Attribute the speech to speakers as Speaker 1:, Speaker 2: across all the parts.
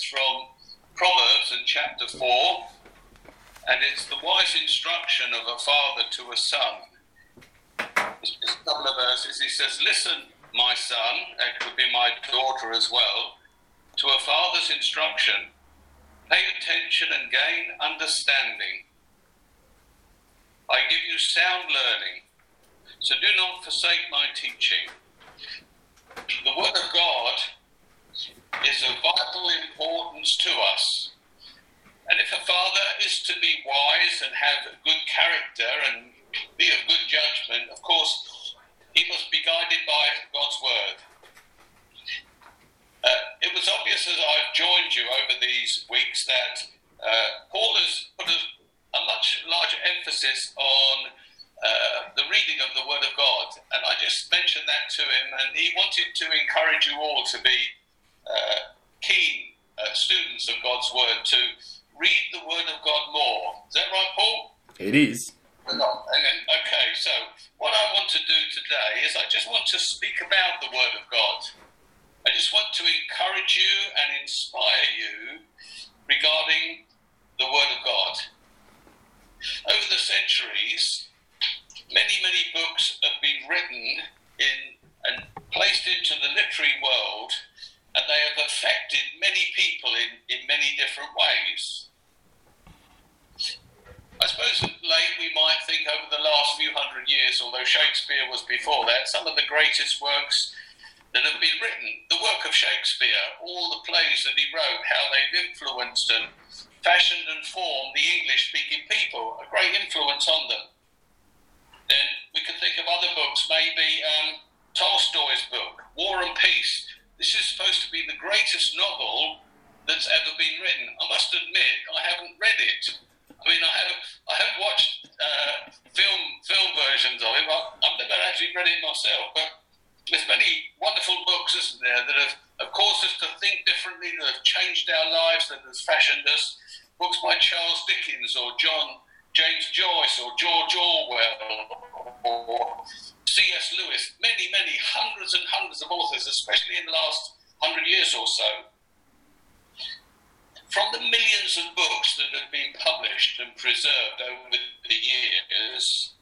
Speaker 1: It's from Proverbs in chapter 4, and it's the wise instruction of a father to a son. It's a couple of verses. He says, Listen, my son, that could be my daughter as well, to a father's instruction. Pay attention and gain understanding. I give you sound learning, so do not forsake my teaching. The Word of God is of vital importance to us. And if a father is to be wise and have good character and be of good judgment, of course, he must be guided by God's word. Uh, it was obvious as I've joined you over these weeks that uh, Paul has put a, a, much larger emphasis on uh, the reading of the Word of God. And I just mentioned that to him, and he wanted to encourage you all to be uh, keen uh, students of God's Word to read the Word of God more. Is that right, Paul?
Speaker 2: It is.
Speaker 1: Okay, so what I want to do today is I just want to speak about the Word of God. I just want to encourage you and inspire you regarding the Word of God. Over the centuries, many, many books have been written in and placed into the literary world and they have affected many people in, in many different ways. I suppose late we might think over the last few hundred years, although Shakespeare was before that, some of the greatest works that have been written, the work of Shakespeare, all the plays that he wrote, how they've influenced and fashioned and formed the English speaking people, a great influence on them. Then we can think of other books, maybe um, Tolstoy's book, War and Peace, this is supposed to be the greatest novel that's ever been written. I must admit, I haven't read it. I mean, I have I have watched uh, film film versions of it, but I've never actually read it myself. But there's many wonderful books, isn't there, that have, have caused us to think differently, that have changed our lives, that have fashioned us. Books by Charles Dickens or John James Joyce or George Orwell or C.S. Lewis, many, many hundreds and hundreds of authors, especially in the last hundred years or so. From the millions of books that have been published and preserved over the years,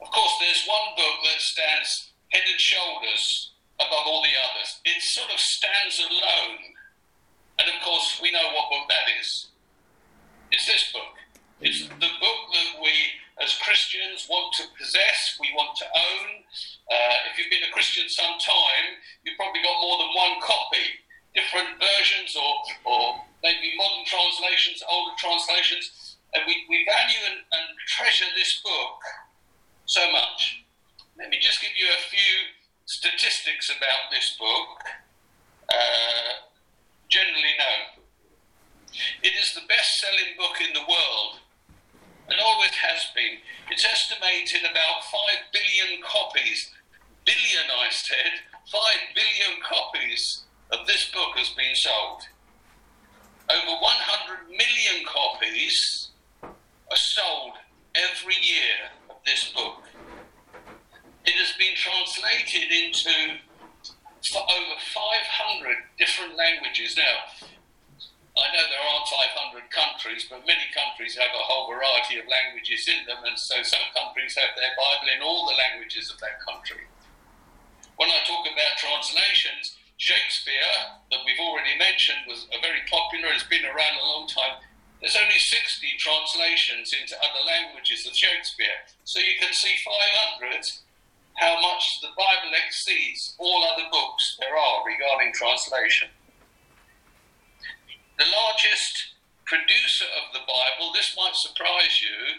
Speaker 1: of course, there's one book that stands head and shoulders above all the others. It sort of stands alone. And of course, we know what book that is. It's this book. It's the book that we as Christians want to possess, we want to own. Uh, if you've been a Christian some time, you've probably got more than one copy, different versions or, or maybe modern translations, older translations. And we, we value and, and treasure this book so much. Let me just give you a few statistics about this book, uh, generally known. It is the best selling book in the world and always has been. It's estimated about 5 billion copies, billion I said, 5 billion copies of this book has been sold. Over 100 million copies are sold every year of this book. It has been translated into over 500 different languages. Now, I know there aren't 500 countries, but many countries have a whole variety of languages in them, and so some countries have their Bible in all the languages of that country. When I talk about translations, Shakespeare, that we've already mentioned, was a very popular, has been around a long time. There's only 60 translations into other languages of Shakespeare, so you can see 500 how much the Bible exceeds all other books there are regarding translation. The largest producer of the Bible, this might surprise you,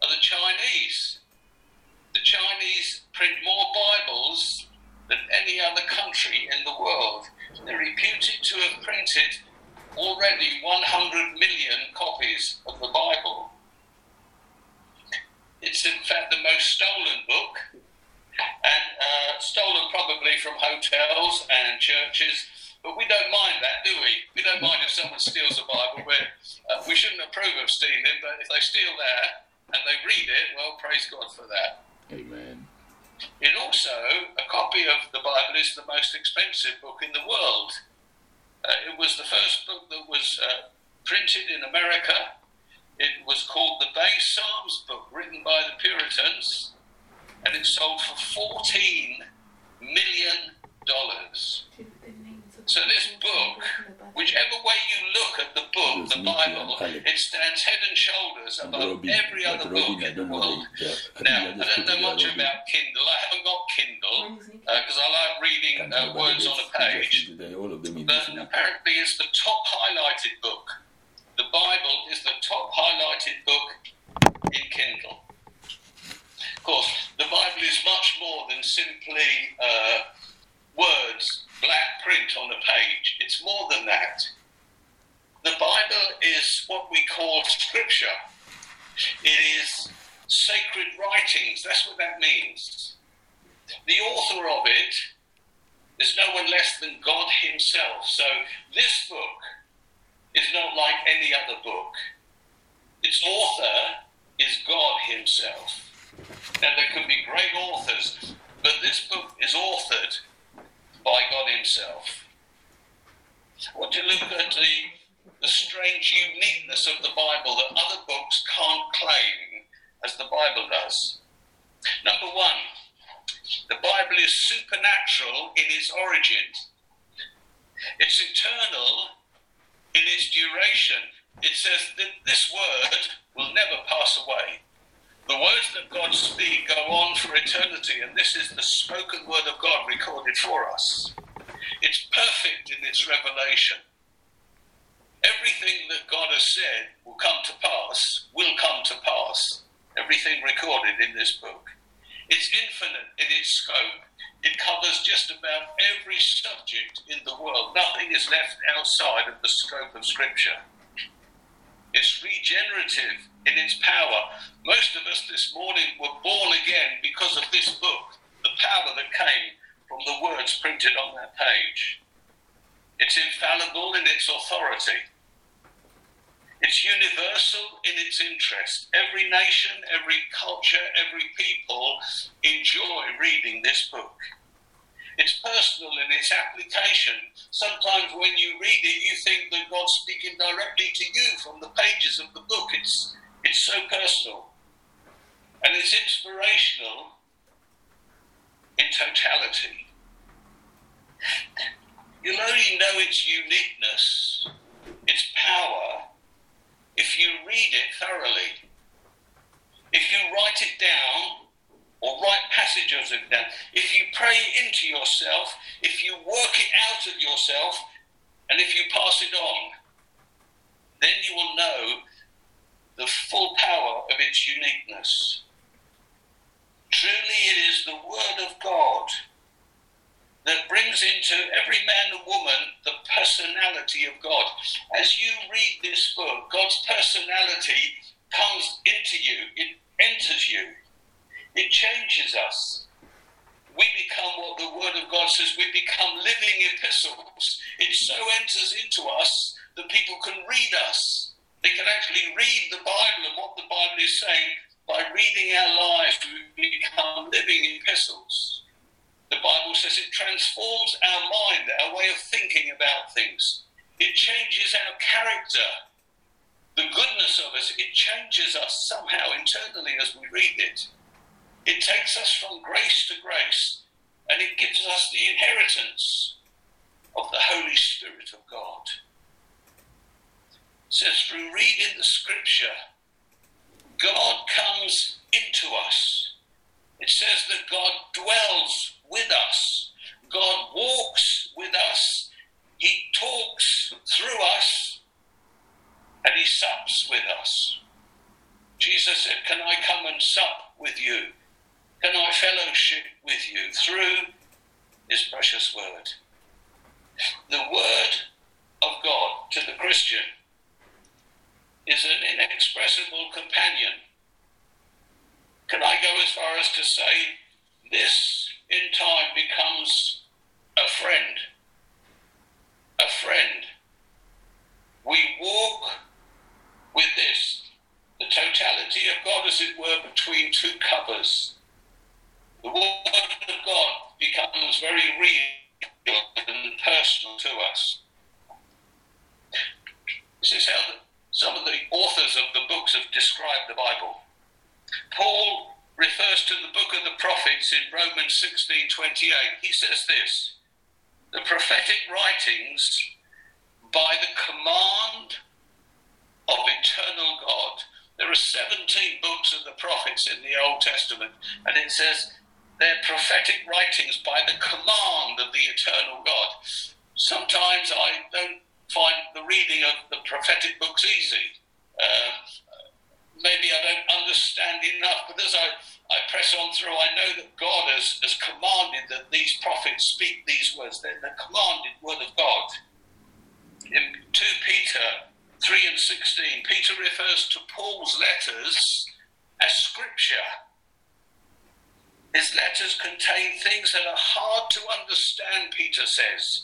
Speaker 1: are the Chinese. The Chinese print more Bibles than any other country in the world. They're reputed to have printed already 100 million copies of the Bible. It's in fact the most stolen book, and uh, stolen probably from hotels and churches but we don't mind that, do we? Don't mind if someone steals a Bible. Where uh, we shouldn't approve of stealing, but if they steal that and they read it, well, praise God for that.
Speaker 2: Amen.
Speaker 1: It also, a copy of the Bible is the most expensive book in the world. Uh, it was the first book that was uh, printed in America. It was called the Bay Psalms book, written by the Puritans, and it sold for $14 million. So this book, whichever way you look at the book, the Bible, it stands head and shoulders above every other book in the world. Now, I don't know much about Kindle. I haven't got Kindle because uh, I like reading uh, words on a page. But apparently, it's the top highlighted book. The Bible is the top highlighted book in Kindle. Of course, the Bible is much more than simply uh, words black print on a page. It's more than that. The Bible is what we call scripture. It is sacred writings. That's what that means. The author of it is no one less than God Himself. So this book is not like any other book. Its author is God Himself. Now, there can be great authors, but this book is authored by God Himself. Want to look at the, the strange uniqueness of the Bible that other books can't claim as the Bible does. Number one, the Bible is supernatural in its origin. It's eternal in its duration. It says that this word will never pass away. The words that God speaks go on for eternity, and this is the spoken word of God recorded for us. It's perfect in its revelation. Everything that God has said will come to pass, will come to pass. Everything recorded in this book. It's infinite in its scope. It covers just about every subject in the world. Nothing is left outside of the scope of Scripture. It's regenerative in its power. Most of us this morning were born again because of this book, the power that came from the words printed on that page. It's infallible in its authority. It's universal in its interest. Every nation, every culture, every people enjoy reading this book. It's personal in its application. Sometimes when you read it, you think that God's speaking directly to you from the pages of the book. It's it's so personal. And it's inspirational in totality. You'll only know its uniqueness, its power, if you read it thoroughly. If you write it down or write passages of it down, if you pray into yourself, if you work it out of yourself, and if you pass it on, then you will know the full power of its uniqueness. Truly, it is the Word of God that brings into every man and woman the personality of God. As you read this book, God's personality comes into you, it enters you, it changes us. We become what the Word of God says, we become living epistles. It so enters into us that people can read us they can actually read the Bible and what the Bible is saying by reading our lives. We become living epistles. The Bible says it transforms our mind, our way of thinking about things. It changes our character. The goodness of us, it changes us somehow internally as we read it. It takes us from grace to grace and it gives us the inheritance of the Holy Spirit of God says through reading the scripture, God comes into us. It says that God dwells with us. God walks with us. He talks through us. And he sups with us. Jesus said, Can I come and sup with you? Can I fellowship with you through his precious word? The word of God to the Christian is an inexpressible companion. Can I go as far as to say this in time becomes a friend? A friend. We walk with this, the totality of God, as it were, between two covers. The Word of God becomes very real and personal to us. In Romans 16:28. He says this: the prophetic writings by the command of eternal God. There are 17 books of the prophets in the Old Testament, and it says they're prophetic writings by the command of the eternal God. Sometimes I don't find the reading of the prophetic books easy. Uh, maybe I don't understand enough, but as I, I press on through, I know that God has, has commanded that these prophets speak these words. They're the commanded word of God. In 2 Peter 3 and 16, Peter refers to Paul's letters as scripture. His letters contain things that are hard to understand, Peter says,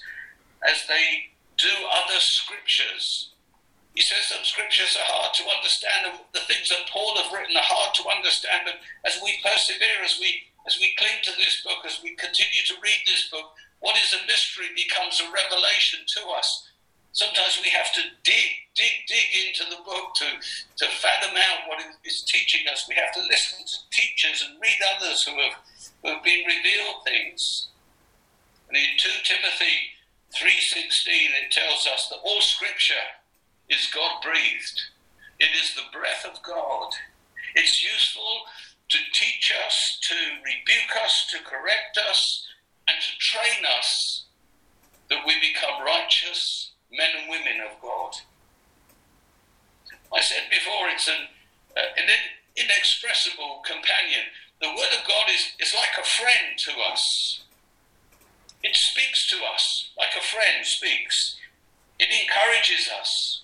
Speaker 1: as they do other scriptures. He says some scriptures are hard to understand, and the things that Paul have written are hard to understand. But as we persevere, as we as we cling to this book, as we continue to read this book, what is a mystery becomes a revelation to us. Sometimes we have to dig, dig, dig into the book to, to fathom out what it is teaching us. We have to listen to teachers and read others who have, who have been revealed things. And in 2 Timothy 3.16 it tells us that all scripture is God breathed. It is the breath of God. It's useful to teach us, to rebuke us, to correct us, and to train us that we become righteous men and women of God. I said before, it's an, uh, an inexpressible companion. The Word of God is, is like a friend to us. It speaks to us like a friend speaks. It encourages us.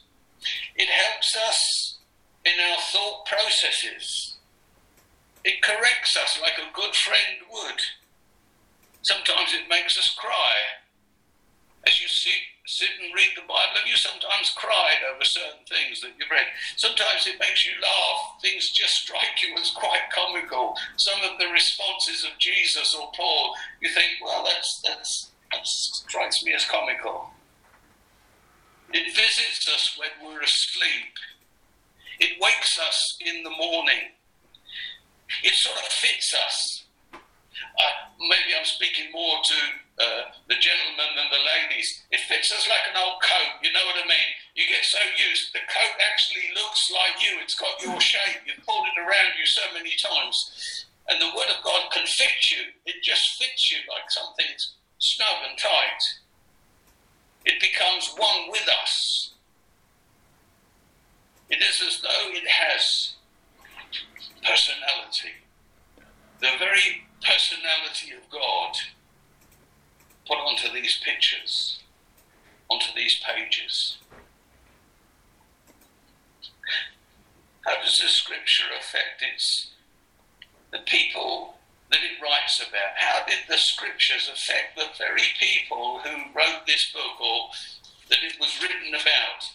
Speaker 1: It helps us in our thought processes. It corrects us like a good friend would. Sometimes it makes us cry. As you sit, sit and read the Bible, have you sometimes cried over certain things that you've read? Sometimes it makes you laugh. Things just strike you as quite comical. Some of the responses of Jesus or Paul, you think, well, that's, that's, that strikes me as comical. It visits us when we're asleep. It wakes us in the morning. It sort of fits us. Uh, maybe I'm speaking more to uh, the gentlemen than the ladies. It fits us like an old coat, you know what I mean? You get so used, the coat actually looks like you, it's got your shape, you've pulled it around you so many times. And the Word of God can fit you, it just fits you like something's snug and tight. Becomes one with us. It is as though it has personality. The very personality of God put onto these pictures, onto these pages. How does the scripture affect its the people that it writes about. How did the scriptures affect the very people who wrote this book or that it was written about?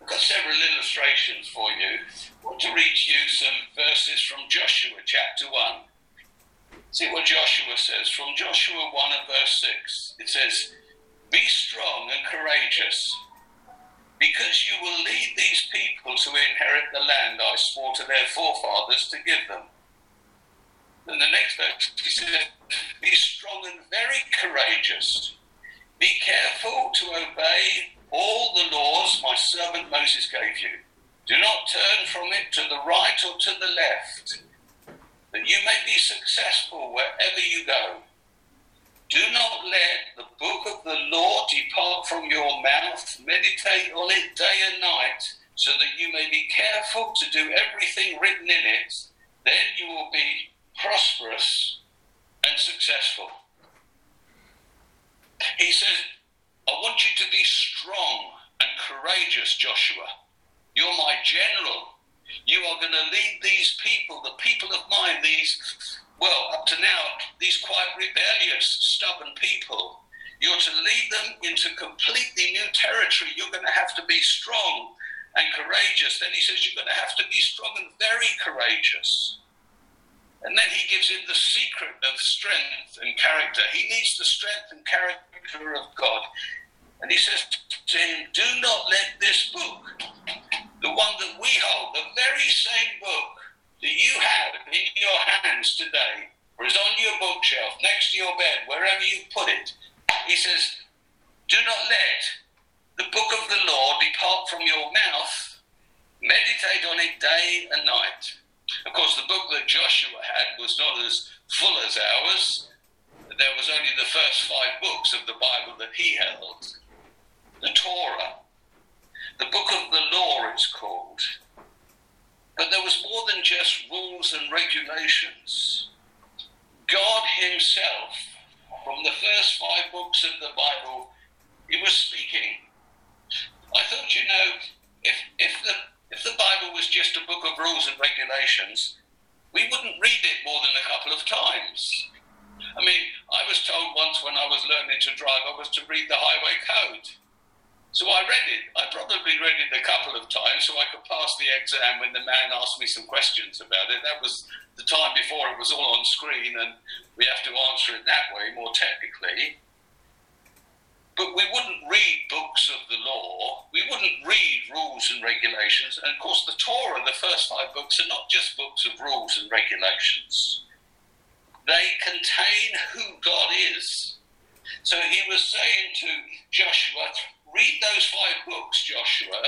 Speaker 1: I've got several illustrations for you. I want to read you some verses from Joshua chapter 1. See what Joshua says from Joshua 1 and verse 6. It says, Be strong and courageous, because you will lead these people to inherit the land I swore to their forefathers to give them. Then the next verse, he said, Be strong and very courageous. Be careful to obey all the laws my servant Moses gave you. Do not turn from it to the right or to the left, that you may be successful wherever you go. Do not let the book of the law depart from your mouth. Meditate on it day and night, so that you may be careful to do everything written in it. Then you will be prosperous and successful. He says, I want you to be strong and courageous, Joshua. You're my general. You are going to lead these people, the people of mine, these, well, up to now, these quite rebellious, stubborn people. You're to lead them into completely new territory. You're going to have to be strong and courageous. Then he says, You're going to have to be strong and very courageous. And then he gives him the secret of strength and character. He needs the strength and character of God. And he says to him, Do not let this book, the one that we hold, the very same book that you have in your hands today, or is on your bookshelf, next to your bed, wherever you put it. He says, Do not let the book of the law depart from your mouth. Meditate on it day and night. Of course, the book that Joshua had was not as full as ours. There was only the first five books of the Bible that he held. The Torah, the book of the law, it's called. But there was more than just rules and regulations. God Himself, from the first five books of the Bible, He was speaking. I thought, you know, if, if, the, if the Bible was just a book of rules and regulations, we wouldn't read it more than a couple of times. I mean, I was told once when I was learning to drive, I was to read the highway code. So I read it. I probably read it a couple of times so I could pass the exam when the man asked me some questions about it. That was the time before it was all on screen and we have to answer it that way, more technically. But we wouldn't read books of the law. We wouldn't read rules and regulations. And of course, the Torah, the first five books, are not just books of rules and regulations. They contain who God is. So he was saying to Joshua, read those five books, Joshua,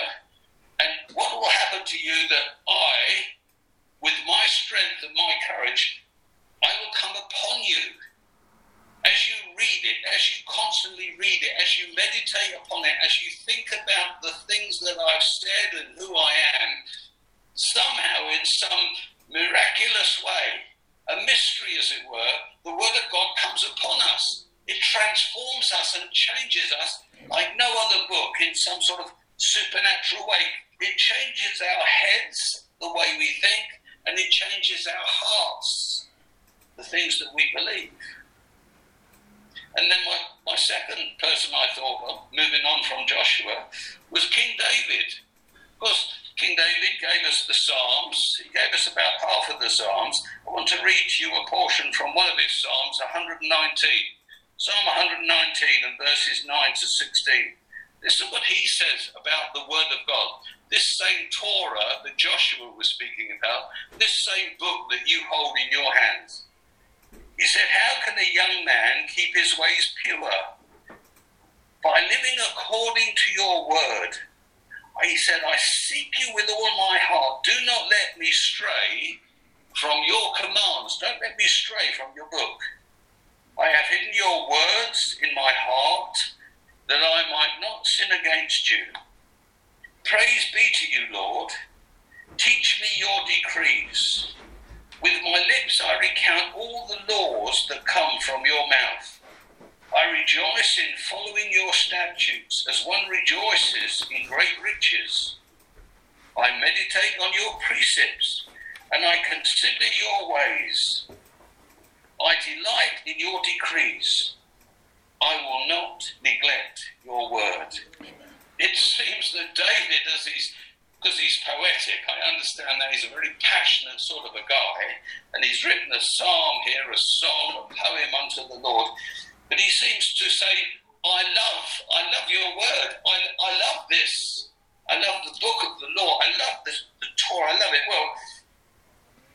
Speaker 1: and what will happen to you that I, with my strength and my courage, I will come upon you. As you read it, as you constantly read it, as you meditate upon it, as you think about the things that I've said and who I am, somehow in some miraculous way, a mystery as it were, the Word of God comes upon us. It transforms us and changes us like no other book in some sort of supernatural way. It changes our heads, the way we think, and it changes our hearts, the things that we believe. And then my, my second person I thought of, moving on from Joshua, was King David. Of course, King David gave us the Psalms. He gave us about half of the Psalms. I want to read to you a portion from one of his Psalms, 119. Psalm 119 and verses 9 to 16. Listen what he says about the Word of God. This same Torah that Joshua was speaking about, this same book that you hold in your hands. He said, How can a young man keep his ways pure? By living according to your word. He said, I seek you with all my heart. Do not let me stray from your commands. Don't let me stray from your book. I have hidden your words in my heart that I might not sin against you. Praise be to you, Lord. Teach me your decrees. With my lips I recount all the laws that come from your mouth. I rejoice in following your statutes as one rejoices in great riches. I meditate on your precepts and I consider your ways. I delight in your decrees. I will not neglect your word. It seems that David, as he's because he's poetic, I understand that he's a very passionate sort of a guy, and he's written a psalm here, a song, a poem unto the Lord. But he seems to say, I love, I love your word. I, I love this. I love the book of the law. I love the, the Torah. I love it. Well,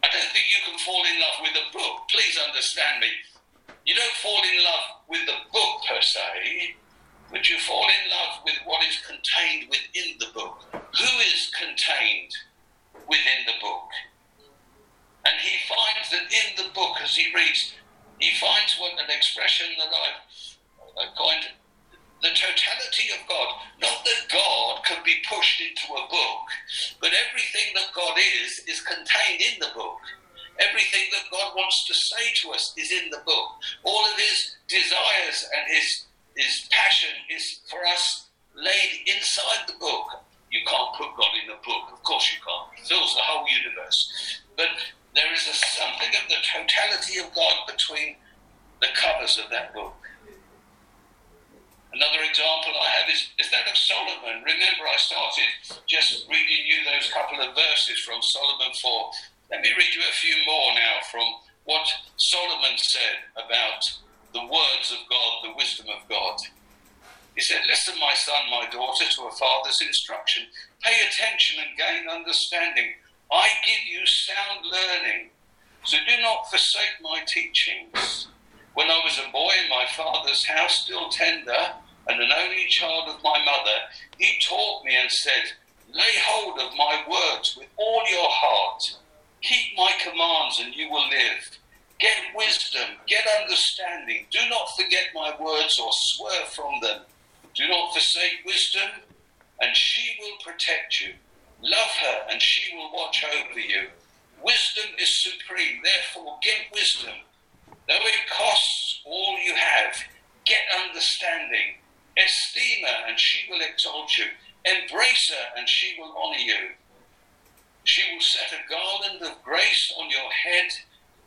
Speaker 1: I don't think you can fall in love with a book. Please understand me. You don't fall in love with the book per se, but you fall in love with what is contained within the book. Who is contained within the book? And he finds that in the book, as he reads, he finds what an expression that I've coined the totality of God. Not that God can be pushed into a book, but everything that God is is contained in the book. Everything that God wants to say to us is in the book. All of his desires and his his passion is for us laid inside the book. You can't put God in a book, of course you can't. He fills the whole universe. But there is a, something of the totality of God between the covers of that book. Another example I have is, is that of Solomon. Remember, I started just reading you those couple of verses from Solomon 4. Let me read you a few more now from what Solomon said about the words of God, the wisdom of God. He said, Listen, my son, my daughter, to a father's instruction. Pay attention and gain understanding. I give you sound learning. So do not forsake my teachings. When I was a boy in my father's house, still tender, and an only child of my mother, he taught me and said, Lay hold of my words with all your heart. Keep my commands, and you will live. Get wisdom, get understanding. Do not forget my words or swerve from them. Do not forsake wisdom, and she will protect you. Love her, and she will watch over you. Wisdom is supreme, therefore, get wisdom. Though it costs all you have, get understanding. Esteem her, and she will exalt you. Embrace her, and she will honor you. She will set a garland of grace on your head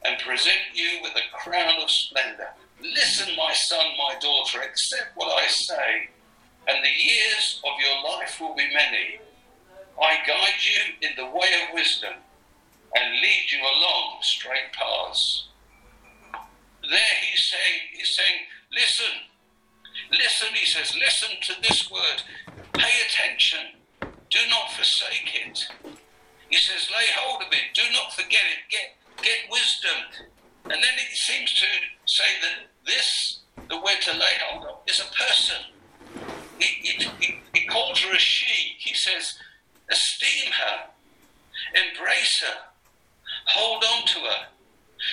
Speaker 1: and present you with a crown of splendor. Listen, my son, my daughter, accept what I say, and the years of your life will be many. I guide you in the way of wisdom and lead you along straight paths. There he's saying, he's saying, listen, listen, he says, listen to this word, pay attention, do not forsake it. He says, lay hold of it, do not forget it, get, get wisdom. And then it seems to say that this, the word to lay hold of, is a person. He, he, he, he calls her a she. He says, esteem her, embrace her, hold on to her.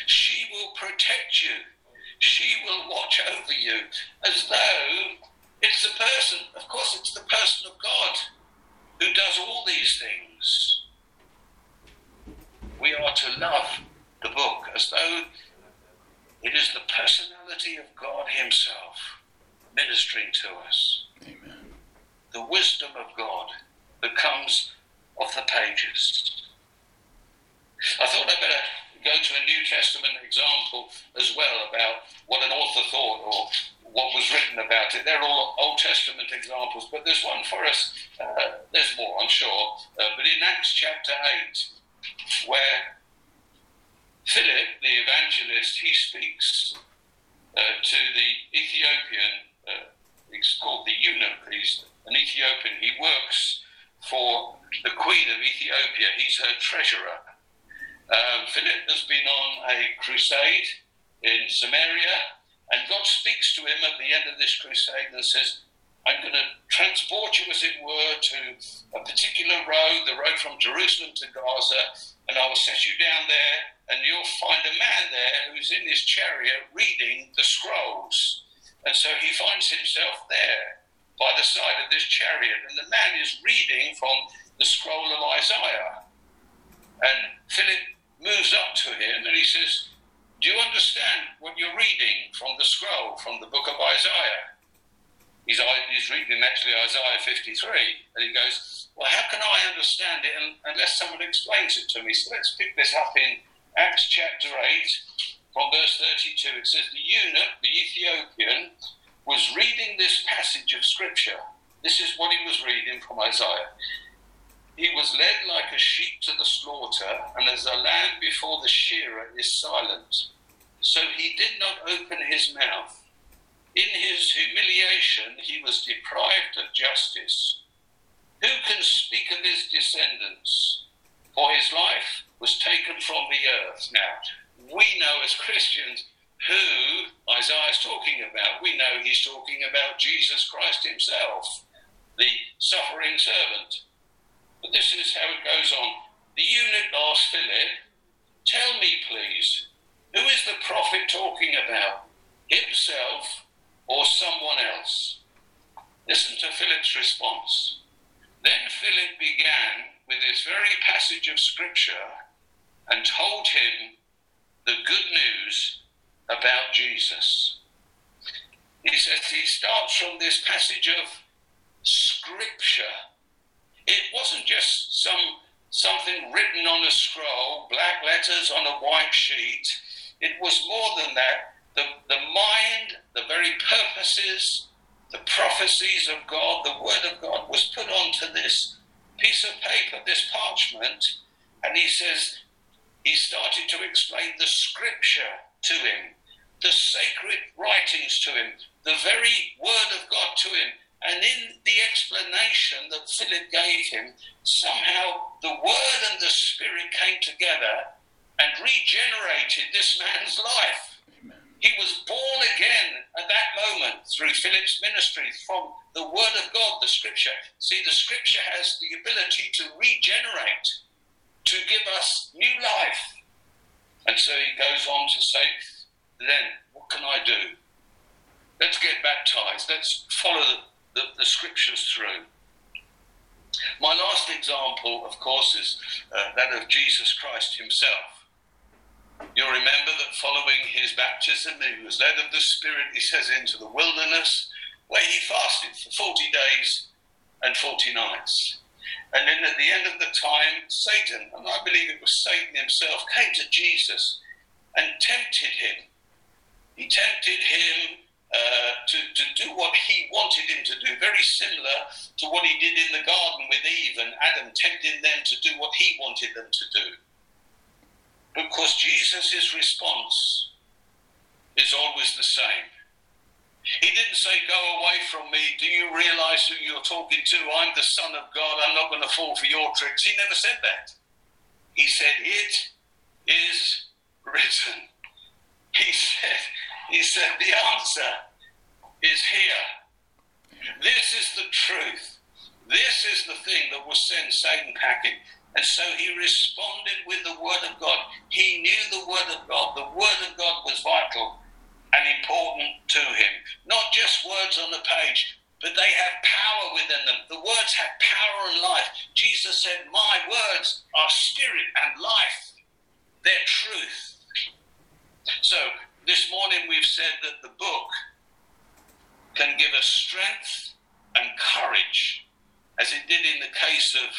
Speaker 1: She will protect you. She will watch over you as though it's the person, of course, it's the person of God who does all these things. We are to love the book as though it is the personality of God Himself ministering to us.
Speaker 2: Amen.
Speaker 1: The wisdom of God that comes off the pages. I thought I'd better go to a New Testament example as well about what an author thought or what was written about it. They're all Old Testament examples, but there's one for us. Uh, there's more, I'm sure. Uh, but in Acts chapter 8, where Philip, the evangelist, he speaks uh, to the Ethiopian, uh, he's called the eunuch, he's an Ethiopian. He works for the Queen of Ethiopia, he's her treasurer. Um, Philip has been on a crusade in Samaria, and God speaks to him at the end of this crusade and says, I'm going to transport you, as it were, to a particular road, the road from Jerusalem to Gaza, and I will set you down there, and you'll find a man there who's in his chariot reading the scrolls. And so he finds himself there by the side of this chariot, and the man is reading from the scroll of Isaiah. And Philip moves up to him and he says, Do you understand what you're reading from the scroll, from the book of Isaiah? He's, he's reading actually Isaiah 53, and he goes, Well, how can I understand it unless someone explains it to me? So let's pick this up in Acts chapter 8, from verse 32. It says, The eunuch, the Ethiopian, was reading this passage of scripture. This is what he was reading from Isaiah. He was led like a sheep to the slaughter, and as a lamb before the shearer is silent. So he did not open his mouth. In his humiliation, he was deprived of justice. Who can speak of his descendants? For his life was taken from the earth. Now, we know as Christians who Isaiah is talking about. We know he's talking about Jesus Christ himself, the suffering servant. But this is how it goes on. The eunuch asked Philip, Tell me, please, who is the prophet talking about? Himself or someone else? Listen to Philip's response. Then Philip began with this very passage of Scripture and told him the good news about Jesus. He says he starts from this passage of Scripture. It wasn't just some something written on a scroll, black letters on a white sheet. It was more than that the, the mind, the very purposes, the prophecies of God, the Word of God was put onto this piece of paper, this parchment, and he says, he started to explain the scripture to him, the sacred writings to him, the very Word of God to him. And in the explanation that Philip gave him, somehow the Word and the Spirit came together and regenerated this man's life. He was born again at that moment through Philip's ministry from the Word of God, the Scripture. See, the Scripture has the ability to regenerate, to give us new life. And so he goes on to say, then, what can I do? Let's get baptized. Let's follow the, the, the Scriptures through. My last example, of course, is uh, that of Jesus Christ himself. You'll remember that following his baptism, he was led of the Spirit, he says, into the wilderness, where he fasted for 40 days and 40 nights. And then at the end of the time, Satan, and I believe it was Satan himself, came to Jesus and tempted him. He tempted him uh, to, to do what he wanted him to do, very similar to what he did in the garden with Eve and Adam, tempting them to do what he wanted them to do. Because Jesus' response is always the same. He didn't say, Go away from me. Do you realize who you're talking to? I'm the Son of God. I'm not going to fall for your tricks. He never said that. He said, It is written. He said, He said, the answer is here. This is the truth. This is the thing that will send Satan packing. And so he responded with the Word of God. He knew the Word of God. The Word of God was vital and important to him. Not just words on the page, but they have power within them. The words have power and life. Jesus said, My words are spirit and life, they're truth. So this morning we've said that the book can give us strength and courage, as it did in the case of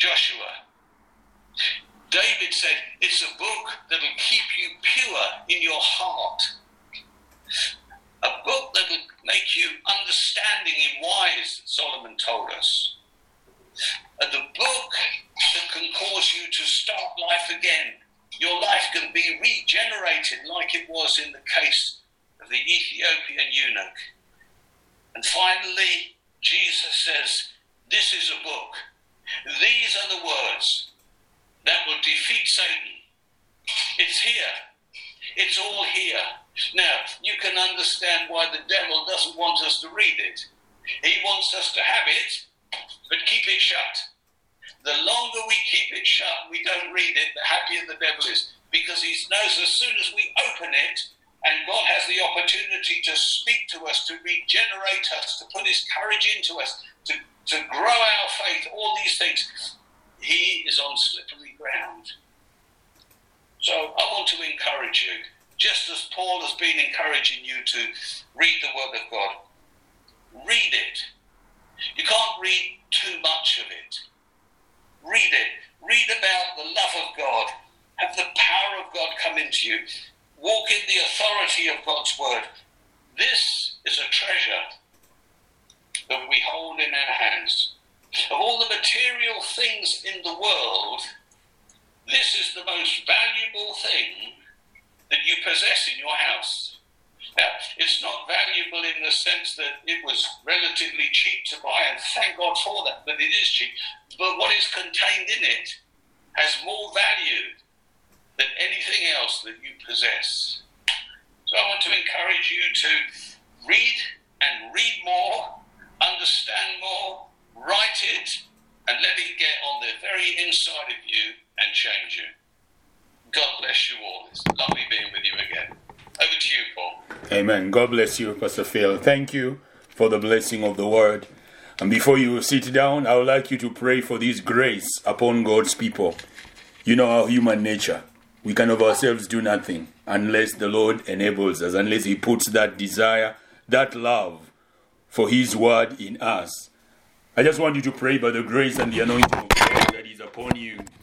Speaker 1: Joshua. David said, It's a book that'll keep you pure in your heart. A book that'll make you understanding and wise, Solomon told us. And the book that can cause you to start life again. Your life can be regenerated like it was in the case of the Ethiopian eunuch. And finally, Jesus says, This is a book these are the words that will defeat Satan. It's here. It's all here. Now, you can understand why the devil doesn't want us to read it. He wants us to have it, but keep it shut. The longer we keep it shut, we don't read it, the happier the devil is. Because he knows as soon as we open it, and God has the opportunity to speak to us, to regenerate us, to put his courage into us, to to grow our faith, all these things, he is on slippery ground. So I want to encourage you, just as Paul has been encouraging you to read the Word of God. Read it. You can't read too much of it. Read it. Read about the love of God. Have the power of God come into you. Walk in the authority of God's Word. This is a treasure that we hold in our hands. Of all the material things in the world, this is the most valuable thing that you possess in your house. Now, it's not valuable in the sense that it was relatively cheap to buy, and thank God for that, but it is cheap. But what is contained in it has more value than anything else that you possess. So I want to encourage you to read and read more understand more, write it, and let it get on the very inside of you and change you. God bless you all. It's lovely being with you again. Over to you, Paul.
Speaker 2: Amen. God bless you, Pastor Phil. Thank you for the blessing of the word. And before you sit down, I would like you to pray for this grace upon God's people. You know our human nature. We can of ourselves do nothing unless the Lord enables us, unless He puts that desire, that love for His word in us. I just want you to pray by the grace and the anointing of God that is upon you